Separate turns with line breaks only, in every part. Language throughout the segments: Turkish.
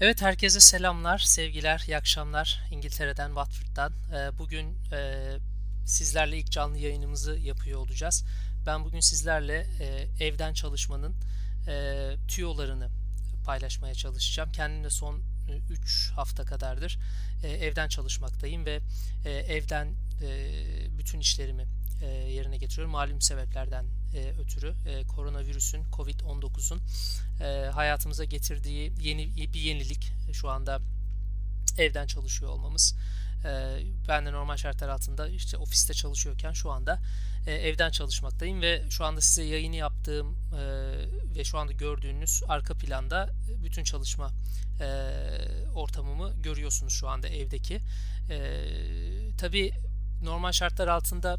Evet herkese selamlar, sevgiler, iyi akşamlar İngiltere'den, Watford'dan. Ee, Bugün e, sizlerle ilk canlı yayınımızı yapıyor olacağız. Ben bugün sizlerle e, evden çalışmanın e, tüyolarını paylaşmaya çalışacağım. Kendim de son 3 hafta kadardır evden çalışmaktayım ve evden bütün işlerimi e, yerine getiriyorum. Malum sebeplerden e, ötürü e, koronavirüsün, Covid-19'un e, hayatımıza getirdiği yeni bir yenilik şu anda evden çalışıyor olmamız. Ben de normal şartlar altında işte ofiste çalışıyorken şu anda evden çalışmaktayım ve şu anda size yayını yaptığım ve şu anda gördüğünüz arka planda bütün çalışma ortamımı görüyorsunuz şu anda evdeki. Tabii normal şartlar altında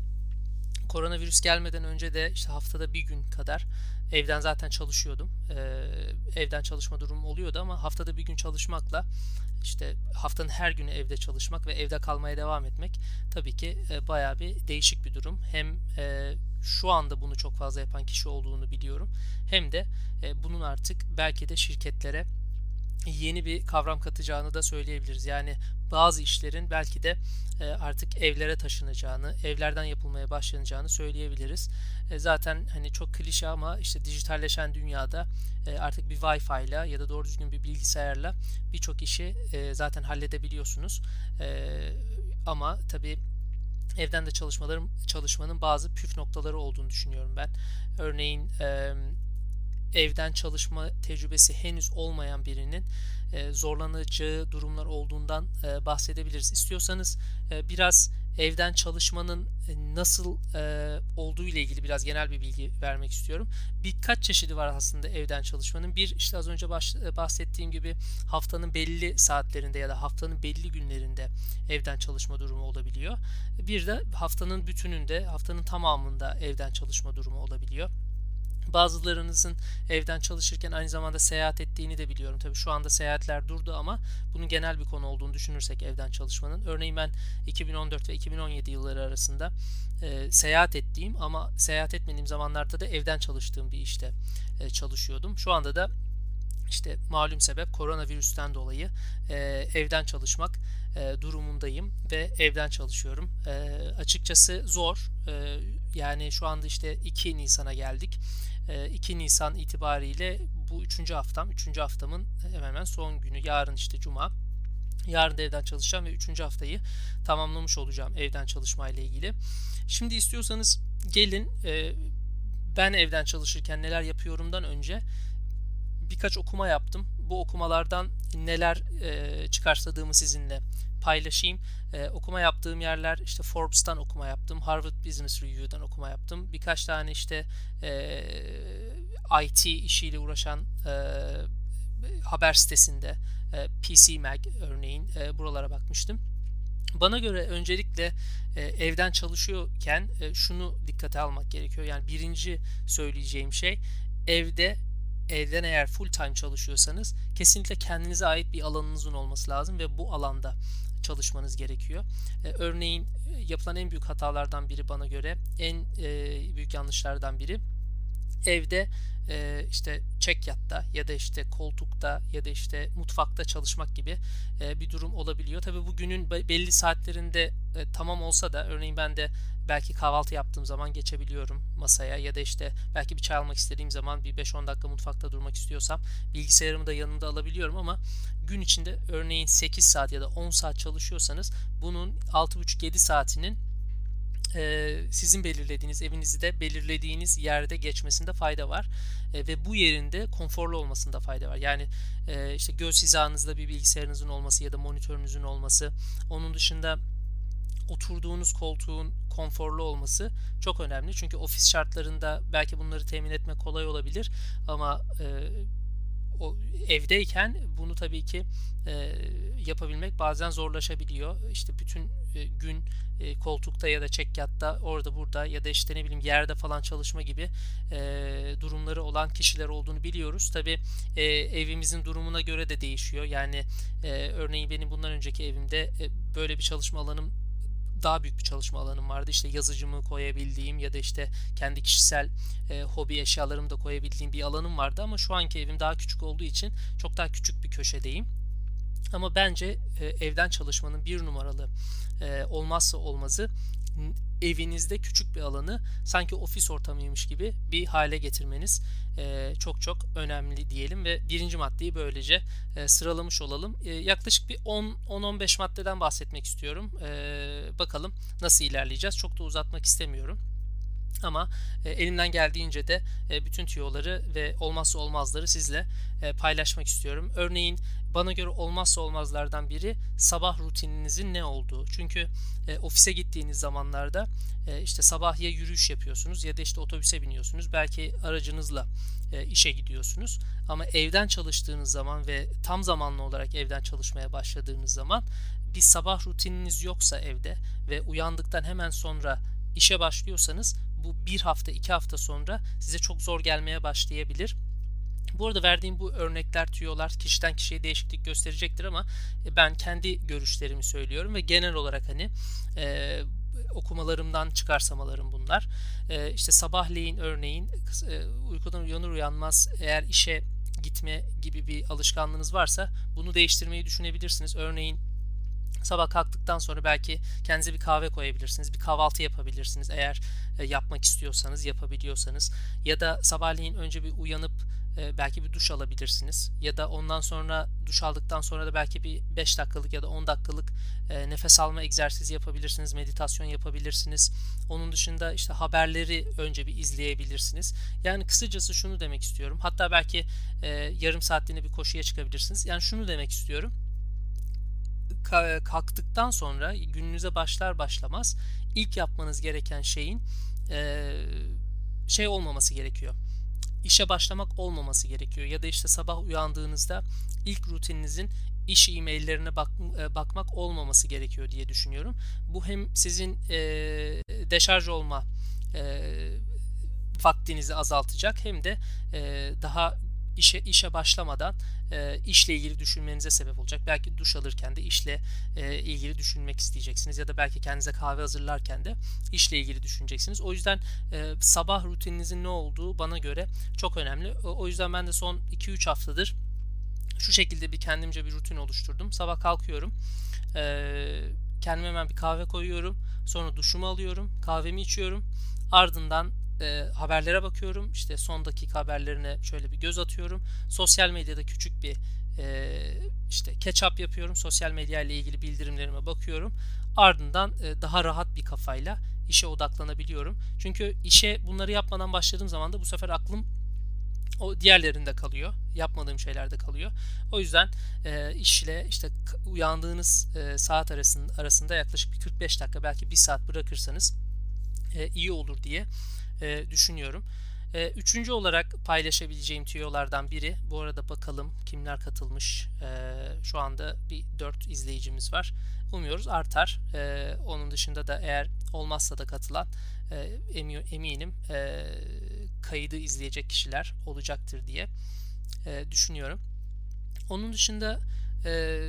koronavirüs gelmeden önce de işte haftada bir gün kadar evden zaten çalışıyordum. Ee, evden çalışma durumum oluyordu ama haftada bir gün çalışmakla işte haftanın her günü evde çalışmak ve evde kalmaya devam etmek tabii ki e, bayağı bir değişik bir durum. Hem e, şu anda bunu çok fazla yapan kişi olduğunu biliyorum. Hem de e, bunun artık belki de şirketlere yeni bir kavram katacağını da söyleyebiliriz. Yani bazı işlerin belki de e, artık evlere taşınacağını, evlerden yapılmaya başlanacağını söyleyebiliriz. E, zaten hani çok klişe ama işte dijitalleşen dünyada e, artık bir Wi-Fi ile ya da doğru düzgün bir bilgisayarla birçok işi zaten halledebiliyorsunuz. Ama tabii evden de çalışmaların çalışmanın bazı püf noktaları olduğunu düşünüyorum ben. Örneğin evden çalışma tecrübesi henüz olmayan birinin e, zorlanacağı durumlar olduğundan e, bahsedebiliriz. İstiyorsanız e, biraz evden çalışmanın nasıl olduğu ile ilgili biraz genel bir bilgi vermek istiyorum. Birkaç çeşidi var aslında evden çalışmanın. Bir işte az önce bahsettiğim gibi haftanın belli saatlerinde ya da haftanın belli günlerinde evden çalışma durumu olabiliyor. Bir de haftanın bütününde, haftanın tamamında evden çalışma durumu olabiliyor. Bazılarınızın evden çalışırken aynı zamanda seyahat ettiğini de biliyorum. Tabii şu anda seyahatler durdu ama bunun genel bir konu olduğunu düşünürsek evden çalışmanın. Örneğin ben 2014 ve 2017 yılları arasında e, seyahat ettiğim ama seyahat etmediğim zamanlarda da evden çalıştığım bir işte e, çalışıyordum. Şu anda da işte malum sebep koronavirüsten dolayı e, evden çalışmak e, durumundayım ve evden çalışıyorum. E, açıkçası zor. E, yani şu anda işte 2 Nisan'a geldik. 2 Nisan itibariyle bu 3. haftam. 3. haftamın hemen hemen son günü. Yarın işte Cuma. Yarın da evden çalışacağım ve 3. haftayı tamamlamış olacağım evden çalışma ile ilgili. Şimdi istiyorsanız gelin ben evden çalışırken neler yapıyorumdan önce birkaç okuma yaptım. Bu okumalardan neler çıkarsadığımı sizinle paylaşayım. Ee, okuma yaptığım yerler işte Forbes'tan okuma yaptım, Harvard Business Review'dan okuma yaptım. Birkaç tane işte e, IT işiyle uğraşan e, haber sitesinde e, PC Mag örneğin e, buralara bakmıştım. Bana göre öncelikle e, evden çalışıyorken e, şunu dikkate almak gerekiyor. Yani birinci söyleyeceğim şey evde evden eğer full time çalışıyorsanız kesinlikle kendinize ait bir alanınızın olması lazım ve bu alanda çalışmanız gerekiyor. E, örneğin yapılan en büyük hatalardan biri bana göre en e, büyük yanlışlardan biri evde e, işte çek yatta ya da işte koltukta ya da işte mutfakta çalışmak gibi e, bir durum olabiliyor. Tabi bu günün belli saatlerinde e, tamam olsa da örneğin ben de belki kahvaltı yaptığım zaman geçebiliyorum masaya ya da işte belki bir çay almak istediğim zaman bir 5-10 dakika mutfakta durmak istiyorsam bilgisayarımı da yanımda alabiliyorum ama gün içinde örneğin 8 saat ya da 10 saat çalışıyorsanız bunun 6,5-7 saatinin e, sizin belirlediğiniz evinizde belirlediğiniz yerde geçmesinde fayda var e, ve bu yerinde konforlu olmasında fayda var. Yani e, işte göz hizanızda bir bilgisayarınızın olması ya da monitörünüzün olması, onun dışında oturduğunuz koltuğun konforlu olması çok önemli. Çünkü ofis şartlarında belki bunları temin etmek kolay olabilir ama e, o evdeyken bunu tabii ki e, yapabilmek bazen zorlaşabiliyor. İşte bütün e, gün e, koltukta ya da çekyatta orada burada ya da işte ne bileyim yerde falan çalışma gibi e, durumları olan kişiler olduğunu biliyoruz. Tabii e, evimizin durumuna göre de değişiyor. Yani e, örneğin benim bundan önceki evimde e, böyle bir çalışma alanım daha büyük bir çalışma alanım vardı. İşte yazıcımı koyabildiğim ya da işte kendi kişisel e, hobi eşyalarımı da koyabildiğim bir alanım vardı ama şu anki evim daha küçük olduğu için çok daha küçük bir köşedeyim. Ama bence e, evden çalışmanın bir numaralı e, olmazsa olmazı evinizde küçük bir alanı sanki ofis ortamıymış gibi bir hale getirmeniz e, çok çok önemli diyelim ve birinci maddeyi böylece e, sıralamış olalım. E, yaklaşık bir 10-15 maddeden bahsetmek istiyorum. Bakalım nasıl ilerleyeceğiz. Çok da uzatmak istemiyorum. Ama e, elimden geldiğince de e, bütün tüyoları ve olmazsa olmazları sizle e, paylaşmak istiyorum. Örneğin bana göre olmazsa olmazlardan biri sabah rutininizin ne olduğu. Çünkü e, ofise gittiğiniz zamanlarda e, işte sabah ya yürüyüş yapıyorsunuz ya da işte otobüse biniyorsunuz. Belki aracınızla e, işe gidiyorsunuz. Ama evden çalıştığınız zaman ve tam zamanlı olarak evden çalışmaya başladığınız zaman bir sabah rutininiz yoksa evde ve uyandıktan hemen sonra işe başlıyorsanız bu bir hafta iki hafta sonra size çok zor gelmeye başlayabilir. Bu arada verdiğim bu örnekler, tüyolar kişiden kişiye değişiklik gösterecektir ama e, ben kendi görüşlerimi söylüyorum ve genel olarak hani e, okumalarımdan çıkarsamalarım bunlar. E, işte sabahleyin örneğin e, uykudan uyanır uyanmaz eğer işe gitme gibi bir alışkanlığınız varsa bunu değiştirmeyi düşünebilirsiniz. Örneğin Sabah kalktıktan sonra belki kendinize bir kahve koyabilirsiniz. Bir kahvaltı yapabilirsiniz eğer e, yapmak istiyorsanız, yapabiliyorsanız. Ya da sabahleyin önce bir uyanıp e, belki bir duş alabilirsiniz. Ya da ondan sonra duş aldıktan sonra da belki bir 5 dakikalık ya da 10 dakikalık e, nefes alma egzersizi yapabilirsiniz. Meditasyon yapabilirsiniz. Onun dışında işte haberleri önce bir izleyebilirsiniz. Yani kısacası şunu demek istiyorum. Hatta belki yarım saatliğine bir koşuya çıkabilirsiniz. Yani şunu demek istiyorum kalktıktan sonra gününüze başlar başlamaz ilk yapmanız gereken şeyin e, şey olmaması gerekiyor. İşe başlamak olmaması gerekiyor ya da işte sabah uyandığınızda ilk rutininizin iş e-maillerine bak, e, bakmak olmaması gerekiyor diye düşünüyorum. Bu hem sizin e, deşarj olma e, vaktinizi azaltacak hem de e, daha işe işe başlamadan e, işle ilgili düşünmenize sebep olacak. Belki duş alırken de işle e, ilgili düşünmek isteyeceksiniz ya da belki kendinize kahve hazırlarken de işle ilgili düşüneceksiniz. O yüzden e, sabah rutininizin ne olduğu bana göre çok önemli. O, yüzden ben de son 2-3 haftadır şu şekilde bir kendimce bir rutin oluşturdum. Sabah kalkıyorum. E, kendime hemen bir kahve koyuyorum. Sonra duşumu alıyorum. Kahvemi içiyorum. Ardından e, haberlere bakıyorum. İşte son dakika haberlerine şöyle bir göz atıyorum. Sosyal medyada küçük bir e, işte catch up yapıyorum. Sosyal medya ile ilgili bildirimlerime bakıyorum. Ardından e, daha rahat bir kafayla işe odaklanabiliyorum. Çünkü işe bunları yapmadan başladığım zaman da bu sefer aklım o diğerlerinde kalıyor. Yapmadığım şeylerde kalıyor. O yüzden e, işle işte uyandığınız e, saat arasında, arasında yaklaşık bir 45 dakika belki bir saat bırakırsanız e, iyi olur diye e, düşünüyorum. E, üçüncü olarak paylaşabileceğim tüyolardan biri. Bu arada bakalım kimler katılmış. E, şu anda bir 4 izleyicimiz var. Umuyoruz artar. E, onun dışında da eğer olmazsa da katılan e, eminim e, kaydı izleyecek kişiler olacaktır diye e, düşünüyorum. Onun dışında e,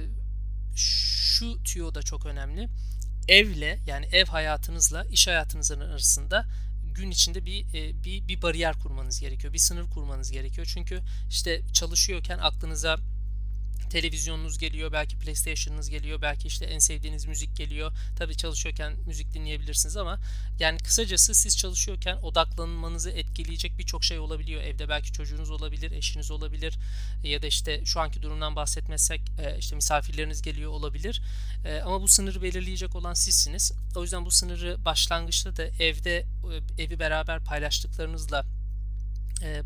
şu tüyo da çok önemli. Evle yani ev hayatınızla iş hayatınızın arasında gün içinde bir, e, bir bir bariyer kurmanız gerekiyor. Bir sınır kurmanız gerekiyor. Çünkü işte çalışıyorken aklınıza televizyonunuz geliyor, belki PlayStation'ınız geliyor, belki işte en sevdiğiniz müzik geliyor. Tabii çalışıyorken müzik dinleyebilirsiniz ama yani kısacası siz çalışıyorken odaklanmanızı etkileyecek birçok şey olabiliyor. Evde belki çocuğunuz olabilir, eşiniz olabilir ya da işte şu anki durumdan bahsetmezsek e, işte misafirleriniz geliyor olabilir. E, ama bu sınırı belirleyecek olan sizsiniz. O yüzden bu sınırı başlangıçta da evde e, evi beraber paylaştıklarınızla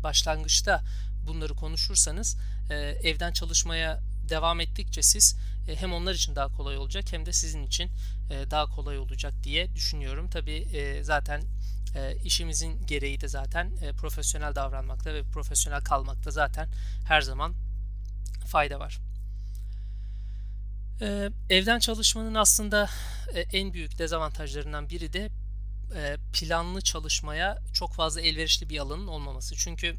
başlangıçta bunları konuşursanız evden çalışmaya devam ettikçe siz e, hem onlar için daha kolay olacak hem de sizin için e, daha kolay olacak diye düşünüyorum. Tabi e, zaten işimizin gereği de zaten profesyonel davranmakta ve profesyonel kalmakta zaten her zaman fayda var. Evden çalışmanın aslında en büyük dezavantajlarından biri de planlı çalışmaya çok fazla elverişli bir alanın olmaması. Çünkü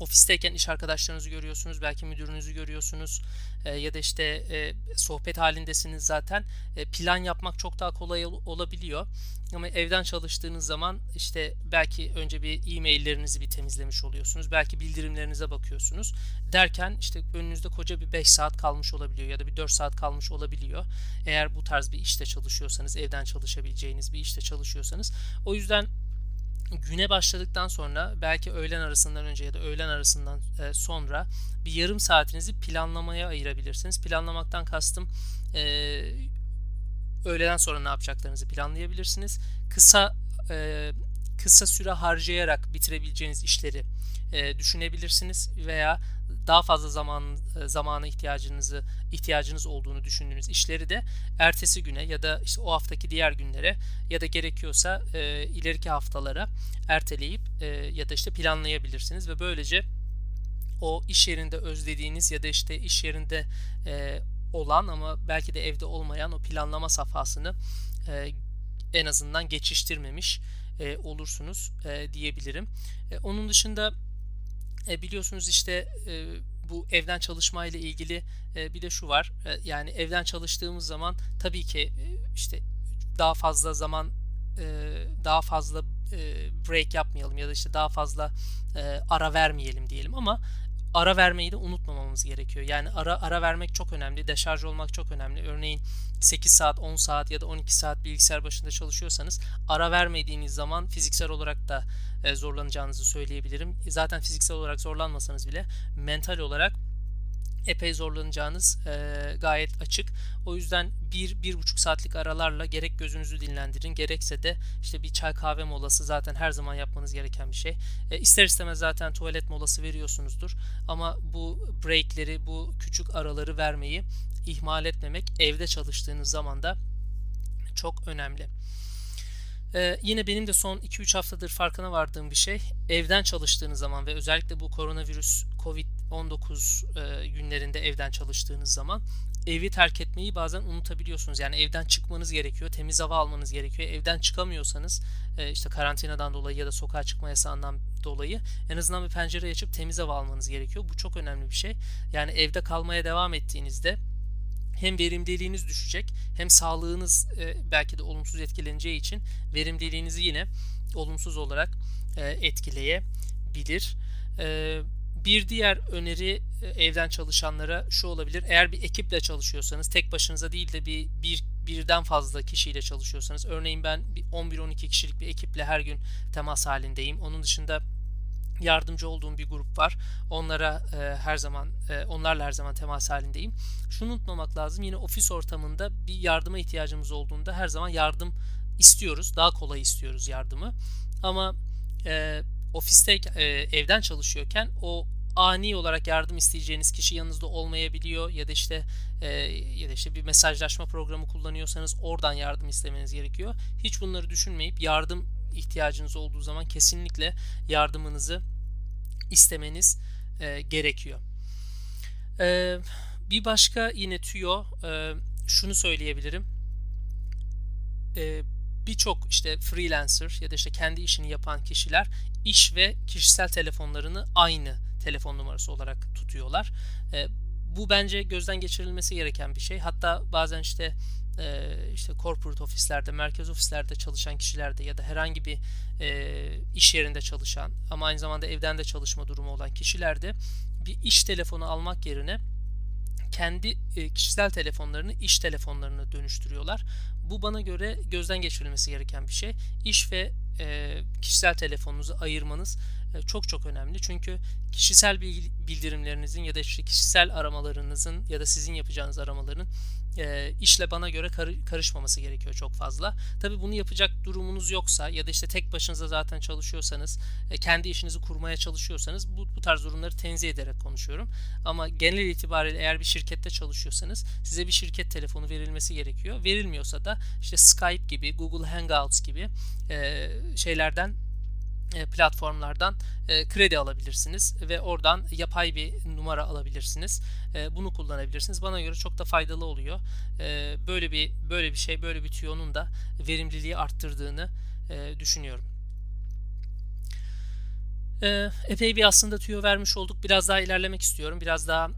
ofisteyken iş arkadaşlarınızı görüyorsunuz, belki müdürünüzü görüyorsunuz e, ya da işte e, sohbet halindesiniz zaten. E, plan yapmak çok daha kolay ol, olabiliyor. Ama evden çalıştığınız zaman işte belki önce bir e-maillerinizi bir temizlemiş oluyorsunuz. Belki bildirimlerinize bakıyorsunuz. Derken işte önünüzde koca bir 5 saat kalmış olabiliyor ya da bir 4 saat kalmış olabiliyor. Eğer bu tarz bir işte çalışıyorsanız, evden çalışabileceğiniz bir işte çalışıyorsanız. O yüzden güne başladıktan sonra belki öğlen arasından önce ya da öğlen arasından e, sonra bir yarım saatinizi planlamaya ayırabilirsiniz. Planlamaktan kastım e, öğleden sonra ne yapacaklarınızı planlayabilirsiniz. Kısa e, kısa süre harcayarak bitirebileceğiniz işleri düşünebilirsiniz veya daha fazla zaman e, zamana ihtiyacınızı ihtiyacınız olduğunu düşündüğünüz işleri de ertesi güne ya da işte o haftaki diğer günlere ya da gerekiyorsa e, ileriki haftalara erteleyip e, ya da işte planlayabilirsiniz ve böylece o iş yerinde özlediğiniz ya da işte iş yerinde e, olan ama belki de evde olmayan o planlama safhasını e, en azından geçiştirmemiş e, olursunuz e, diyebilirim. E, onun dışında e, biliyorsunuz işte e, bu evden çalışma ile ilgili e, bir de şu var. E, yani evden çalıştığımız zaman tabii ki e, işte daha fazla zaman e, daha fazla e, break yapmayalım ya da işte daha fazla e, ara vermeyelim diyelim ama ara vermeyi de unutmamamız gerekiyor. Yani ara ara vermek çok önemli. Deşarj olmak çok önemli. Örneğin 8 saat, 10 saat ya da 12 saat bilgisayar başında çalışıyorsanız ara vermediğiniz zaman fiziksel olarak da e, zorlanacağınızı söyleyebilirim. Zaten fiziksel olarak zorlanmasanız bile mental olarak epey zorlanacağınız e, gayet açık. O yüzden bir, bir buçuk saatlik aralarla gerek gözünüzü dinlendirin gerekse de işte bir çay kahve molası zaten her zaman yapmanız gereken bir şey. E, ister istemez zaten tuvalet molası veriyorsunuzdur. Ama bu breakleri, bu küçük araları vermeyi ihmal etmemek evde çalıştığınız zaman da çok önemli. Ee, yine benim de son 2-3 haftadır farkına vardığım bir şey evden çalıştığınız zaman ve özellikle bu koronavirüs Covid-19 e, günlerinde evden çalıştığınız zaman evi terk etmeyi bazen unutabiliyorsunuz. Yani evden çıkmanız gerekiyor, temiz hava almanız gerekiyor. Evden çıkamıyorsanız e, işte karantinadan dolayı ya da sokağa çıkma yasağından dolayı en azından bir pencere açıp temiz hava almanız gerekiyor. Bu çok önemli bir şey. Yani evde kalmaya devam ettiğinizde hem verimliliğiniz düşecek hem sağlığınız e, belki de olumsuz etkileneceği için verimliliğinizi yine olumsuz olarak e, etkileyebilir. E, bir diğer öneri evden çalışanlara şu olabilir. Eğer bir ekiple çalışıyorsanız tek başınıza değil de bir, bir birden fazla kişiyle çalışıyorsanız örneğin ben 11-12 kişilik bir ekiple her gün temas halindeyim. Onun dışında yardımcı olduğum bir grup var. Onlara e, her zaman e, onlarla her zaman temas halindeyim. Şunu unutmamak lazım. Yine ofis ortamında bir yardıma ihtiyacımız olduğunda her zaman yardım istiyoruz. Daha kolay istiyoruz yardımı. Ama e, ofiste e, evden çalışıyorken o ani olarak yardım isteyeceğiniz kişi yanınızda olmayabiliyor ya da işte e, ya da işte bir mesajlaşma programı kullanıyorsanız oradan yardım istemeniz gerekiyor. Hiç bunları düşünmeyip yardım ihtiyacınız olduğu zaman kesinlikle yardımınızı istemeniz e, gerekiyor. E, bir başka yine tüyo e, şunu söyleyebilirim. E, Birçok işte freelancer ya da işte kendi işini yapan kişiler iş ve kişisel telefonlarını aynı telefon numarası olarak tutuyorlar. E, bu bence gözden geçirilmesi gereken bir şey. Hatta bazen işte e, işte corporate ofislerde, merkez ofislerde çalışan kişilerde ya da herhangi bir e, iş yerinde çalışan ama aynı zamanda evden de çalışma durumu olan kişilerde bir iş telefonu almak yerine kendi e, kişisel telefonlarını iş telefonlarına dönüştürüyorlar. Bu bana göre gözden geçirilmesi gereken bir şey. İş ve e, kişisel telefonunuzu ayırmanız e, çok çok önemli. Çünkü kişisel bildirimlerinizin ya da işte kişisel aramalarınızın ya da sizin yapacağınız aramaların e, işle bana göre kar- karışmaması gerekiyor çok fazla. Tabii bunu yapacak durumunuz yoksa ya da işte tek başınıza zaten çalışıyorsanız, kendi işinizi kurmaya çalışıyorsanız bu, bu tarz durumları tenzih ederek konuşuyorum. Ama genel itibariyle eğer bir şirkette çalışıyorsanız size bir şirket telefonu verilmesi gerekiyor. Verilmiyorsa da işte Skype gibi, Google Hangouts gibi e, şeylerden e, platformlardan e, kredi alabilirsiniz ve oradan yapay bir numara alabilirsiniz. E, bunu kullanabilirsiniz. Bana göre çok da faydalı oluyor. Böyle bir böyle bir şey, böyle bir tüyonun da verimliliği arttırdığını düşünüyorum. Epey bir aslında tüyo vermiş olduk. Biraz daha ilerlemek istiyorum. Biraz daha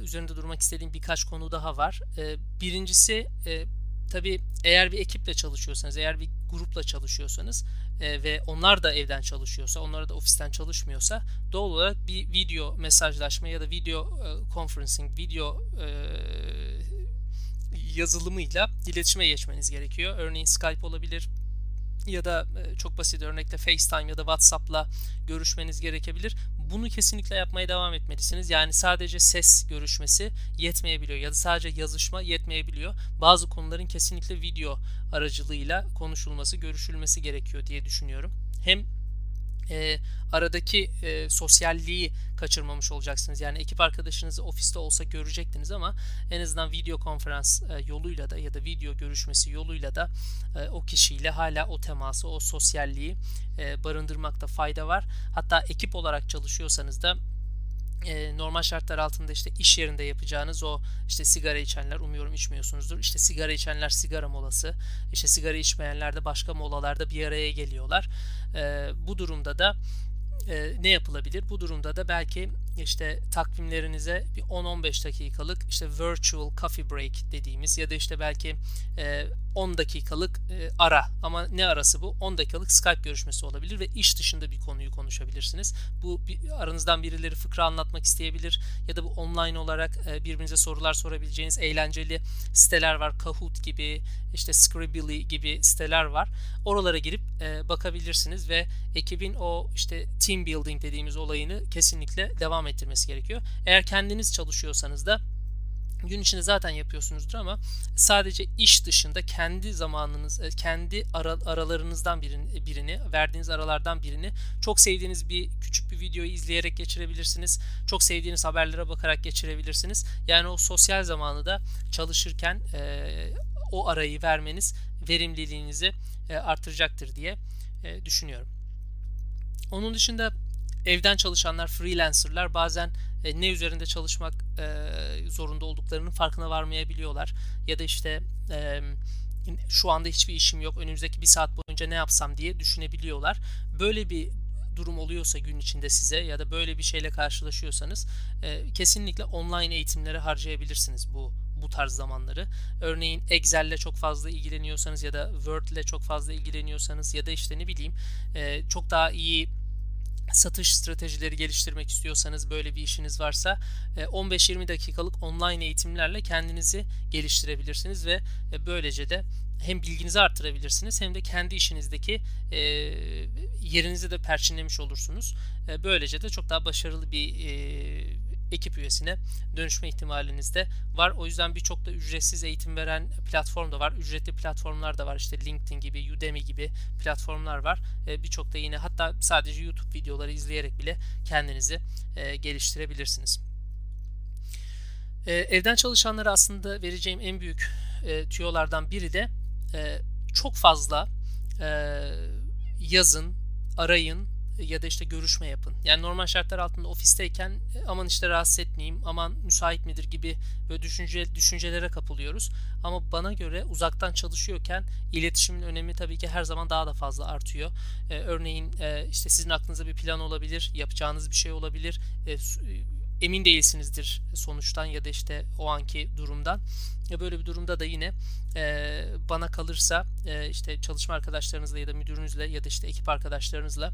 üzerinde durmak istediğim birkaç konu daha var. Birincisi tabii eğer bir ekiple çalışıyorsanız, eğer bir grupla çalışıyorsanız e, ve onlar da evden çalışıyorsa, onlar da ofisten çalışmıyorsa doğal olarak bir video mesajlaşma ya da video e, conferencing, video e, yazılımıyla iletişime geçmeniz gerekiyor. Örneğin Skype olabilir, ya da e, çok basit örnekle FaceTime ya da WhatsApp'la görüşmeniz gerekebilir. Bunu kesinlikle yapmaya devam etmelisiniz. Yani sadece ses görüşmesi yetmeyebiliyor ya da sadece yazışma yetmeyebiliyor. Bazı konuların kesinlikle video aracılığıyla konuşulması, görüşülmesi gerekiyor diye düşünüyorum. Hem e, aradaki e, sosyalliği kaçırmamış olacaksınız. Yani ekip arkadaşınızı ofiste olsa görecektiniz ama en azından video konferans e, yoluyla da ya da video görüşmesi yoluyla da e, o kişiyle hala o teması, o sosyalliği e, barındırmakta fayda var. Hatta ekip olarak çalışıyorsanız da e, normal şartlar altında işte iş yerinde yapacağınız o işte sigara içenler umuyorum içmiyorsunuzdur. İşte sigara içenler sigara molası, işte sigara içmeyenler de başka molalarda bir araya geliyorlar. E, bu durumda da e, ne yapılabilir? Bu durumda da belki işte takvimlerinize bir 10-15 dakikalık işte virtual coffee break dediğimiz ya da işte belki e, 10 dakikalık e, ara ama ne arası bu? 10 dakikalık Skype görüşmesi olabilir ve iş dışında bir konuyu konuşabilirsiniz. Bu aranızdan birileri fıkra anlatmak isteyebilir ya da bu online olarak e, birbirinize sorular sorabileceğiniz eğlenceli siteler var. Kahoot gibi, işte Scribbly gibi siteler var. Oralara girip e, bakabilirsiniz ve ekibin o işte team building dediğimiz olayını kesinlikle devam ettirmesi gerekiyor. Eğer kendiniz çalışıyorsanız da gün içinde zaten yapıyorsunuzdur ama sadece iş dışında kendi zamanınız, e, kendi ara, aralarınızdan birini, birini, verdiğiniz aralardan birini çok sevdiğiniz bir küçük bir videoyu izleyerek geçirebilirsiniz. Çok sevdiğiniz haberlere bakarak geçirebilirsiniz. Yani o sosyal zamanı da çalışırken e, o arayı vermeniz verimliliğinizi e, artıracaktır diye e, düşünüyorum. Onun dışında evden çalışanlar, freelancerlar bazen e, ne üzerinde çalışmak e, zorunda olduklarının farkına varmayabiliyorlar. Ya da işte e, şu anda hiçbir işim yok, önümüzdeki bir saat boyunca ne yapsam diye düşünebiliyorlar. Böyle bir durum oluyorsa gün içinde size ya da böyle bir şeyle karşılaşıyorsanız e, kesinlikle online eğitimlere harcayabilirsiniz bu bu tarz zamanları. Örneğin Excel'le çok fazla ilgileniyorsanız ya da Word'le çok fazla ilgileniyorsanız ya da işte ne bileyim e, çok daha iyi satış stratejileri geliştirmek istiyorsanız böyle bir işiniz varsa 15-20 e, dakikalık online eğitimlerle kendinizi geliştirebilirsiniz ve e, böylece de hem bilginizi arttırabilirsiniz hem de kendi işinizdeki e, yerinizi de perçinlemiş olursunuz. böylece de çok daha başarılı bir ekip üyesine dönüşme ihtimaliniz de var. O yüzden birçok da ücretsiz eğitim veren platform da var. Ücretli platformlar da var. İşte LinkedIn gibi, Udemy gibi platformlar var. E, birçok da yine hatta sadece YouTube videoları izleyerek bile kendinizi e, geliştirebilirsiniz. E, evden çalışanlara aslında vereceğim en büyük tüyolardan biri de çok fazla yazın, arayın, ya da işte görüşme yapın. Yani normal şartlar altında ofisteyken e, aman işte rahatsız etmeyeyim, aman müsait midir gibi böyle düşünce düşüncelere kapılıyoruz. Ama bana göre uzaktan çalışıyorken iletişimin önemi tabii ki her zaman daha da fazla artıyor. Ee, örneğin e, işte sizin aklınızda bir plan olabilir, yapacağınız bir şey olabilir. E, e emin değilsinizdir sonuçtan ya da işte o anki durumdan. Böyle bir durumda da yine e, bana kalırsa e, işte çalışma arkadaşlarınızla ya da müdürünüzle ya da işte ekip arkadaşlarınızla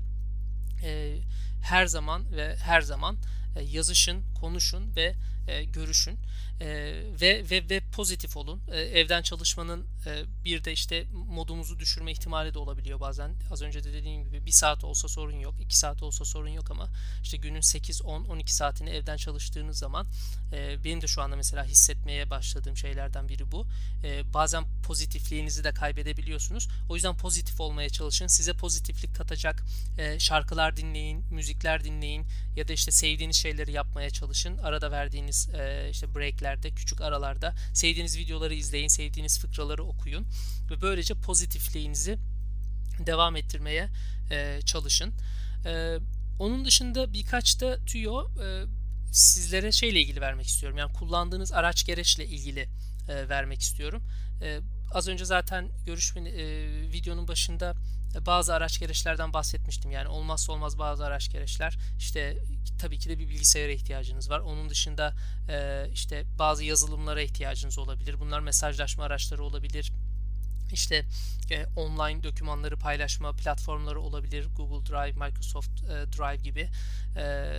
e, her zaman ve her zaman yazışın, konuşun ve e, görüşün e, ve, ve ve pozitif olun. E, evden çalışmanın e, bir de işte modumuzu düşürme ihtimali de olabiliyor bazen. Az önce de dediğim gibi bir saat olsa sorun yok, iki saat olsa sorun yok ama işte günün 8, 10, 12 saatini evden çalıştığınız zaman e, benim de şu anda mesela hissetmeye başladığım şeylerden biri bu. E, bazen pozitifliğinizi de kaybedebiliyorsunuz. O yüzden pozitif olmaya çalışın. Size pozitiflik katacak e, şarkılar dinleyin, müzikler dinleyin ya da işte sevdiğiniz şeyleri yapmaya çalışın. Arada verdiğiniz e, işte breaklerde, küçük aralarda sevdiğiniz videoları izleyin, sevdiğiniz fıkraları okuyun ve böylece pozitifliğinizi devam ettirmeye e, çalışın. E, onun dışında birkaç da tüyo e, sizlere şeyle ilgili vermek istiyorum. Yani kullandığınız araç gereçle ilgili e, vermek istiyorum. E, az önce zaten görüşme e, videonun başında bazı araç gereçlerden bahsetmiştim. Yani olmazsa olmaz bazı araç gereçler. İşte tabii ki de bir bilgisayara ihtiyacınız var. Onun dışında e, işte bazı yazılımlara ihtiyacınız olabilir. Bunlar mesajlaşma araçları olabilir işte e, online dokümanları paylaşma platformları olabilir. Google Drive, Microsoft e, Drive gibi e,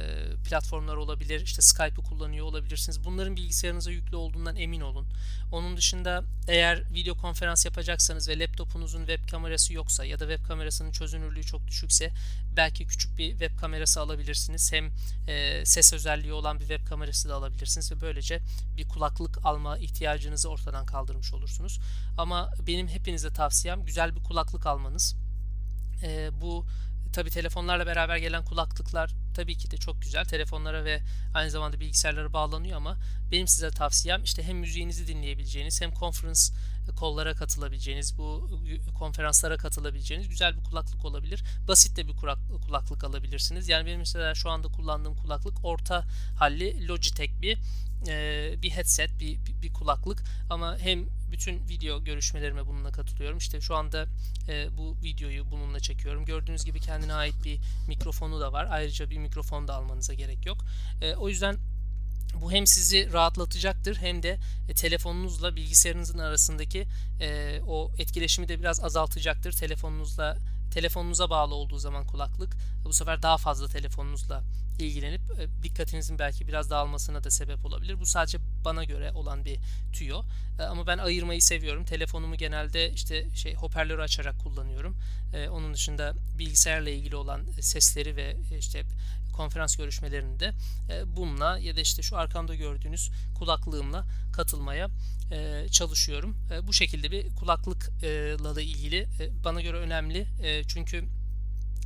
platformlar olabilir. İşte Skype'ı kullanıyor olabilirsiniz. Bunların bilgisayarınıza yüklü olduğundan emin olun. Onun dışında eğer video konferans yapacaksanız ve laptopunuzun web kamerası yoksa ya da web kamerasının çözünürlüğü çok düşükse belki küçük bir web kamerası alabilirsiniz. Hem e, ses özelliği olan bir web kamerası da alabilirsiniz ve böylece bir kulaklık alma ihtiyacınızı ortadan kaldırmış olursunuz. Ama benim hepinize tavsiyem güzel bir kulaklık almanız. E, bu tabi telefonlarla beraber gelen kulaklıklar tabii ki de çok güzel. Telefonlara ve aynı zamanda bilgisayarlara bağlanıyor ama benim size tavsiyem işte hem müziğinizi dinleyebileceğiniz hem konferans kollara katılabileceğiniz, bu konferanslara katılabileceğiniz güzel bir kulaklık olabilir. Basit de bir kulaklık alabilirsiniz. Yani benim mesela şu anda kullandığım kulaklık orta halli Logitech bir bir headset, bir, bir kulaklık ama hem bütün video görüşmelerime bununla katılıyorum. İşte şu anda e, bu videoyu bununla çekiyorum. Gördüğünüz gibi kendine ait bir mikrofonu da var. Ayrıca bir mikrofon da almanıza gerek yok. E, o yüzden bu hem sizi rahatlatacaktır hem de e, telefonunuzla bilgisayarınızın arasındaki e, o etkileşimi de biraz azaltacaktır. Telefonunuzla telefonunuza bağlı olduğu zaman kulaklık bu sefer daha fazla telefonunuzla ilgilenip e, dikkatinizin belki biraz dağılmasına da sebep olabilir. Bu sadece bana göre olan bir tüyo. E, ama ben ayırmayı seviyorum. Telefonumu genelde işte şey hoparlörü açarak kullanıyorum. E, onun dışında bilgisayarla ilgili olan sesleri ve işte konferans görüşmelerinde bununla ya da işte şu arkamda gördüğünüz kulaklığımla katılmaya çalışıyorum. Bu şekilde bir kulaklıkla da ilgili bana göre önemli. Çünkü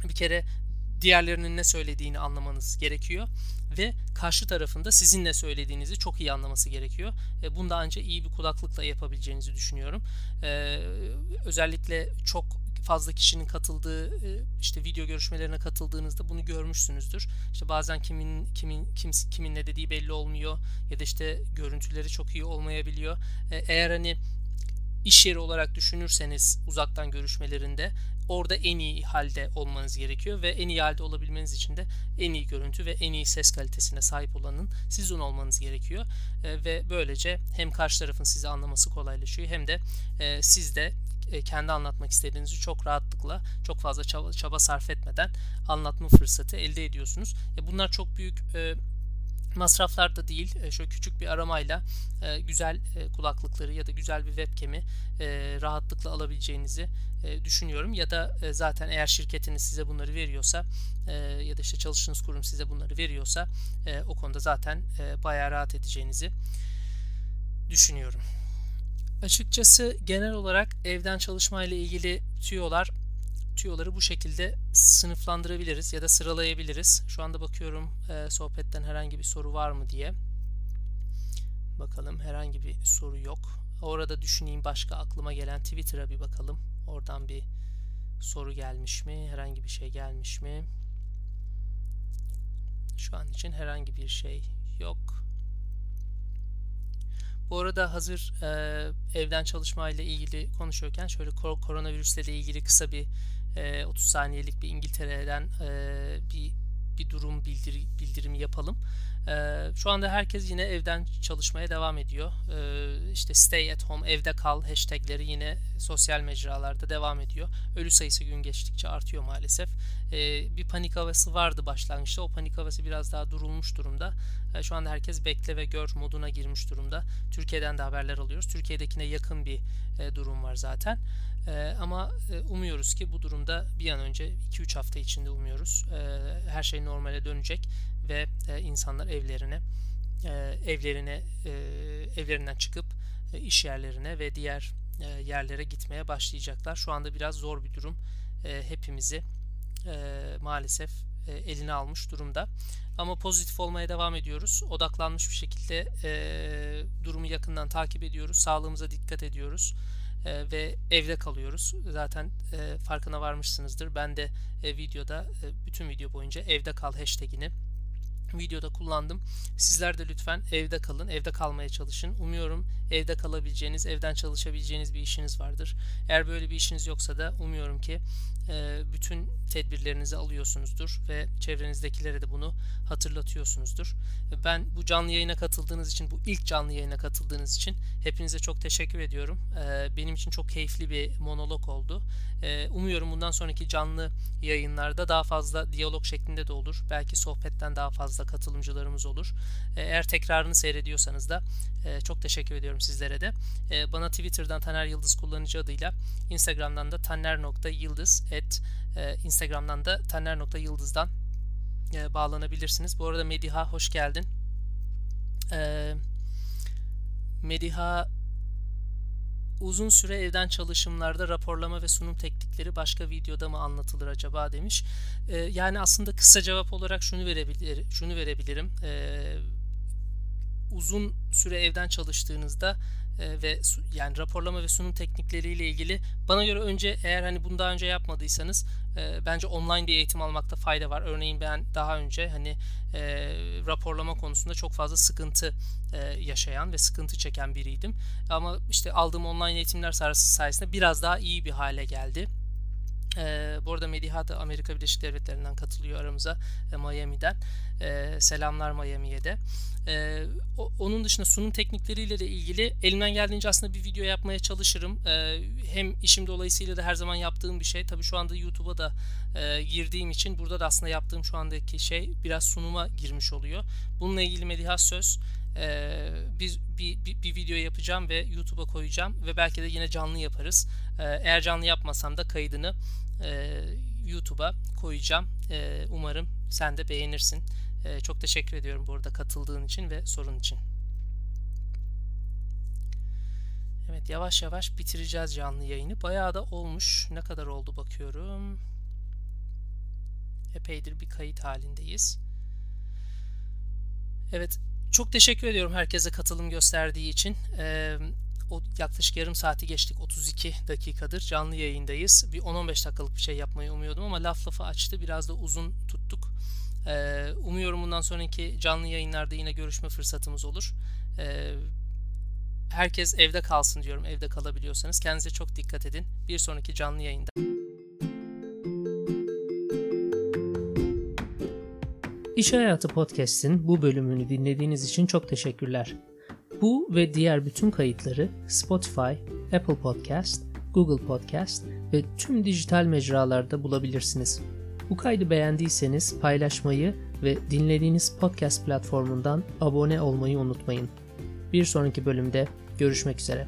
bir kere diğerlerinin ne söylediğini anlamanız gerekiyor ve karşı tarafında sizin ne söylediğinizi çok iyi anlaması gerekiyor. E, bunu da ancak iyi bir kulaklıkla yapabileceğinizi düşünüyorum. E, özellikle çok fazla kişinin katıldığı e, işte video görüşmelerine katıldığınızda bunu görmüşsünüzdür. İşte bazen kimin kimin kim kimin ne dediği belli olmuyor ya da işte görüntüleri çok iyi olmayabiliyor. E, eğer hani iş yeri olarak düşünürseniz uzaktan görüşmelerinde orada en iyi halde olmanız gerekiyor ve en iyi halde olabilmeniz için de en iyi görüntü ve en iyi ses kalitesine sahip olanın sizin olmanız gerekiyor e, ve böylece hem karşı tarafın sizi anlaması kolaylaşıyor hem de e, siz de kendi anlatmak istediğinizi çok rahatlıkla, çok fazla çaba, çaba sarf etmeden anlatma fırsatı elde ediyorsunuz. E, bunlar çok büyük e, masraflar da değil. E, şöyle küçük bir aramayla e, güzel e, kulaklıkları ya da güzel bir webcam'i rahatlıkla alabileceğinizi düşünüyorum. Ya da zaten eğer şirketiniz size bunları veriyorsa ya da işte çalıştığınız kurum size bunları veriyorsa o konuda zaten bayağı rahat edeceğinizi düşünüyorum. Açıkçası genel olarak evden çalışma ile ilgili tüyolar tüyoları bu şekilde sınıflandırabiliriz ya da sıralayabiliriz. Şu anda bakıyorum e, sohbetten herhangi bir soru var mı diye. Bakalım herhangi bir soru yok. Orada düşüneyim başka aklıma gelen Twitter'a bir bakalım. Oradan bir soru gelmiş mi? Herhangi bir şey gelmiş mi? Şu an için herhangi bir şey yok. Bu arada hazır e, evden çalışma ile ilgili konuşuyorken şöyle koronavirüsle de ilgili kısa bir e, 30 saniyelik bir İngiltere'den e, bir bir durum bildir, bildirimi yapalım. Ee, şu anda herkes yine evden çalışmaya devam ediyor. Ee, işte stay at home, evde kal hashtagleri yine sosyal mecralarda devam ediyor. Ölü sayısı gün geçtikçe artıyor maalesef. Ee, bir panik havası vardı başlangıçta. O panik havası biraz daha durulmuş durumda. Ee, şu anda herkes bekle ve gör moduna girmiş durumda. Türkiye'den de haberler alıyoruz. Türkiye'dekine yakın bir e, durum var zaten. Ee, ama e, umuyoruz ki bu durumda bir an önce 2-3 hafta içinde umuyoruz. Ee, her şey normale dönecek ve e, insanlar evlerine e, evlerine e, evlerinden çıkıp e, iş yerlerine ve diğer e, yerlere gitmeye başlayacaklar. Şu anda biraz zor bir durum. E, hepimizi e, maalesef e, eline almış durumda. Ama pozitif olmaya devam ediyoruz. Odaklanmış bir şekilde e, durumu yakından takip ediyoruz. Sağlığımıza dikkat ediyoruz. E, ve evde kalıyoruz. Zaten e, farkına varmışsınızdır. Ben de e, videoda e, bütün video boyunca evde kal hashtagini videoda kullandım. Sizler de lütfen evde kalın, evde kalmaya çalışın. Umuyorum evde kalabileceğiniz, evden çalışabileceğiniz bir işiniz vardır. Eğer böyle bir işiniz yoksa da umuyorum ki e, bütün tedbirlerinizi alıyorsunuzdur ve çevrenizdekilere de bunu hatırlatıyorsunuzdur. Ben bu canlı yayına katıldığınız için, bu ilk canlı yayına katıldığınız için hepinize çok teşekkür ediyorum. E, benim için çok keyifli bir monolog oldu. E, umuyorum bundan sonraki canlı yayınlarda daha fazla diyalog şeklinde de olur. Belki sohbetten daha fazla katılımcılarımız olur. Eğer tekrarını seyrediyorsanız da çok teşekkür ediyorum sizlere de. Bana Twitter'dan Taner Yıldız kullanıcı adıyla, Instagram'dan da taner.yıldız et Instagram'dan da taner.yıldız'dan bağlanabilirsiniz. Bu arada Mediha hoş geldin. Mediha uzun süre evden çalışımlarda raporlama ve sunum teknikleri başka videoda mı anlatılır acaba demiş. Ee, yani aslında kısa cevap olarak şunu verebilirim. Şunu verebilirim. Ee, uzun süre evden çalıştığınızda e, ve yani raporlama ve sunum teknikleriyle ilgili bana göre önce eğer hani bunu daha önce yapmadıysanız e, bence online bir eğitim almakta fayda var. Örneğin ben daha önce hani e, raporlama konusunda çok fazla sıkıntı e, yaşayan ve sıkıntı çeken biriydim. Ama işte aldığım online eğitimler sayesinde biraz daha iyi bir hale geldi. E, bu arada Mediha da Amerika Birleşik Devletleri'nden katılıyor aramıza e, Miami'den. E, selamlar Miami'ye de. E, o, onun dışında sunum teknikleriyle de ilgili elimden geldiğince aslında bir video yapmaya çalışırım. E, hem işim dolayısıyla da her zaman yaptığım bir şey. Tabii şu anda YouTube'a da e, girdiğim için burada da aslında yaptığım şu andaki şey biraz sunuma girmiş oluyor. Bununla ilgili Mediha söz e, bir, bir, bir, bir video yapacağım ve YouTube'a koyacağım ve belki de yine canlı yaparız. E, eğer canlı yapmasam da kaydını e, YouTube'a koyacağım. E, umarım sen de beğenirsin. E, çok teşekkür ediyorum burada katıldığın için ve sorun için. Evet yavaş yavaş bitireceğiz canlı yayını. Bayağı da olmuş. Ne kadar oldu bakıyorum. Epeydir bir kayıt halindeyiz. Evet çok teşekkür ediyorum herkese katılım gösterdiği için. Ee, o yaklaşık yarım saati geçtik. 32 dakikadır canlı yayındayız. Bir 10-15 dakikalık bir şey yapmayı umuyordum ama laf lafı açtı. Biraz da uzun tuttuk. Ee, umuyorum bundan sonraki canlı yayınlarda yine görüşme fırsatımız olur. Ee, herkes evde kalsın diyorum. Evde kalabiliyorsanız. Kendinize çok dikkat edin. Bir sonraki canlı yayında. İş Hayatı Podcast'in bu bölümünü dinlediğiniz için çok teşekkürler. Bu ve diğer bütün kayıtları Spotify, Apple Podcast, Google Podcast ve tüm dijital mecralarda bulabilirsiniz. Bu kaydı beğendiyseniz paylaşmayı ve dinlediğiniz podcast platformundan abone olmayı unutmayın. Bir sonraki bölümde görüşmek üzere.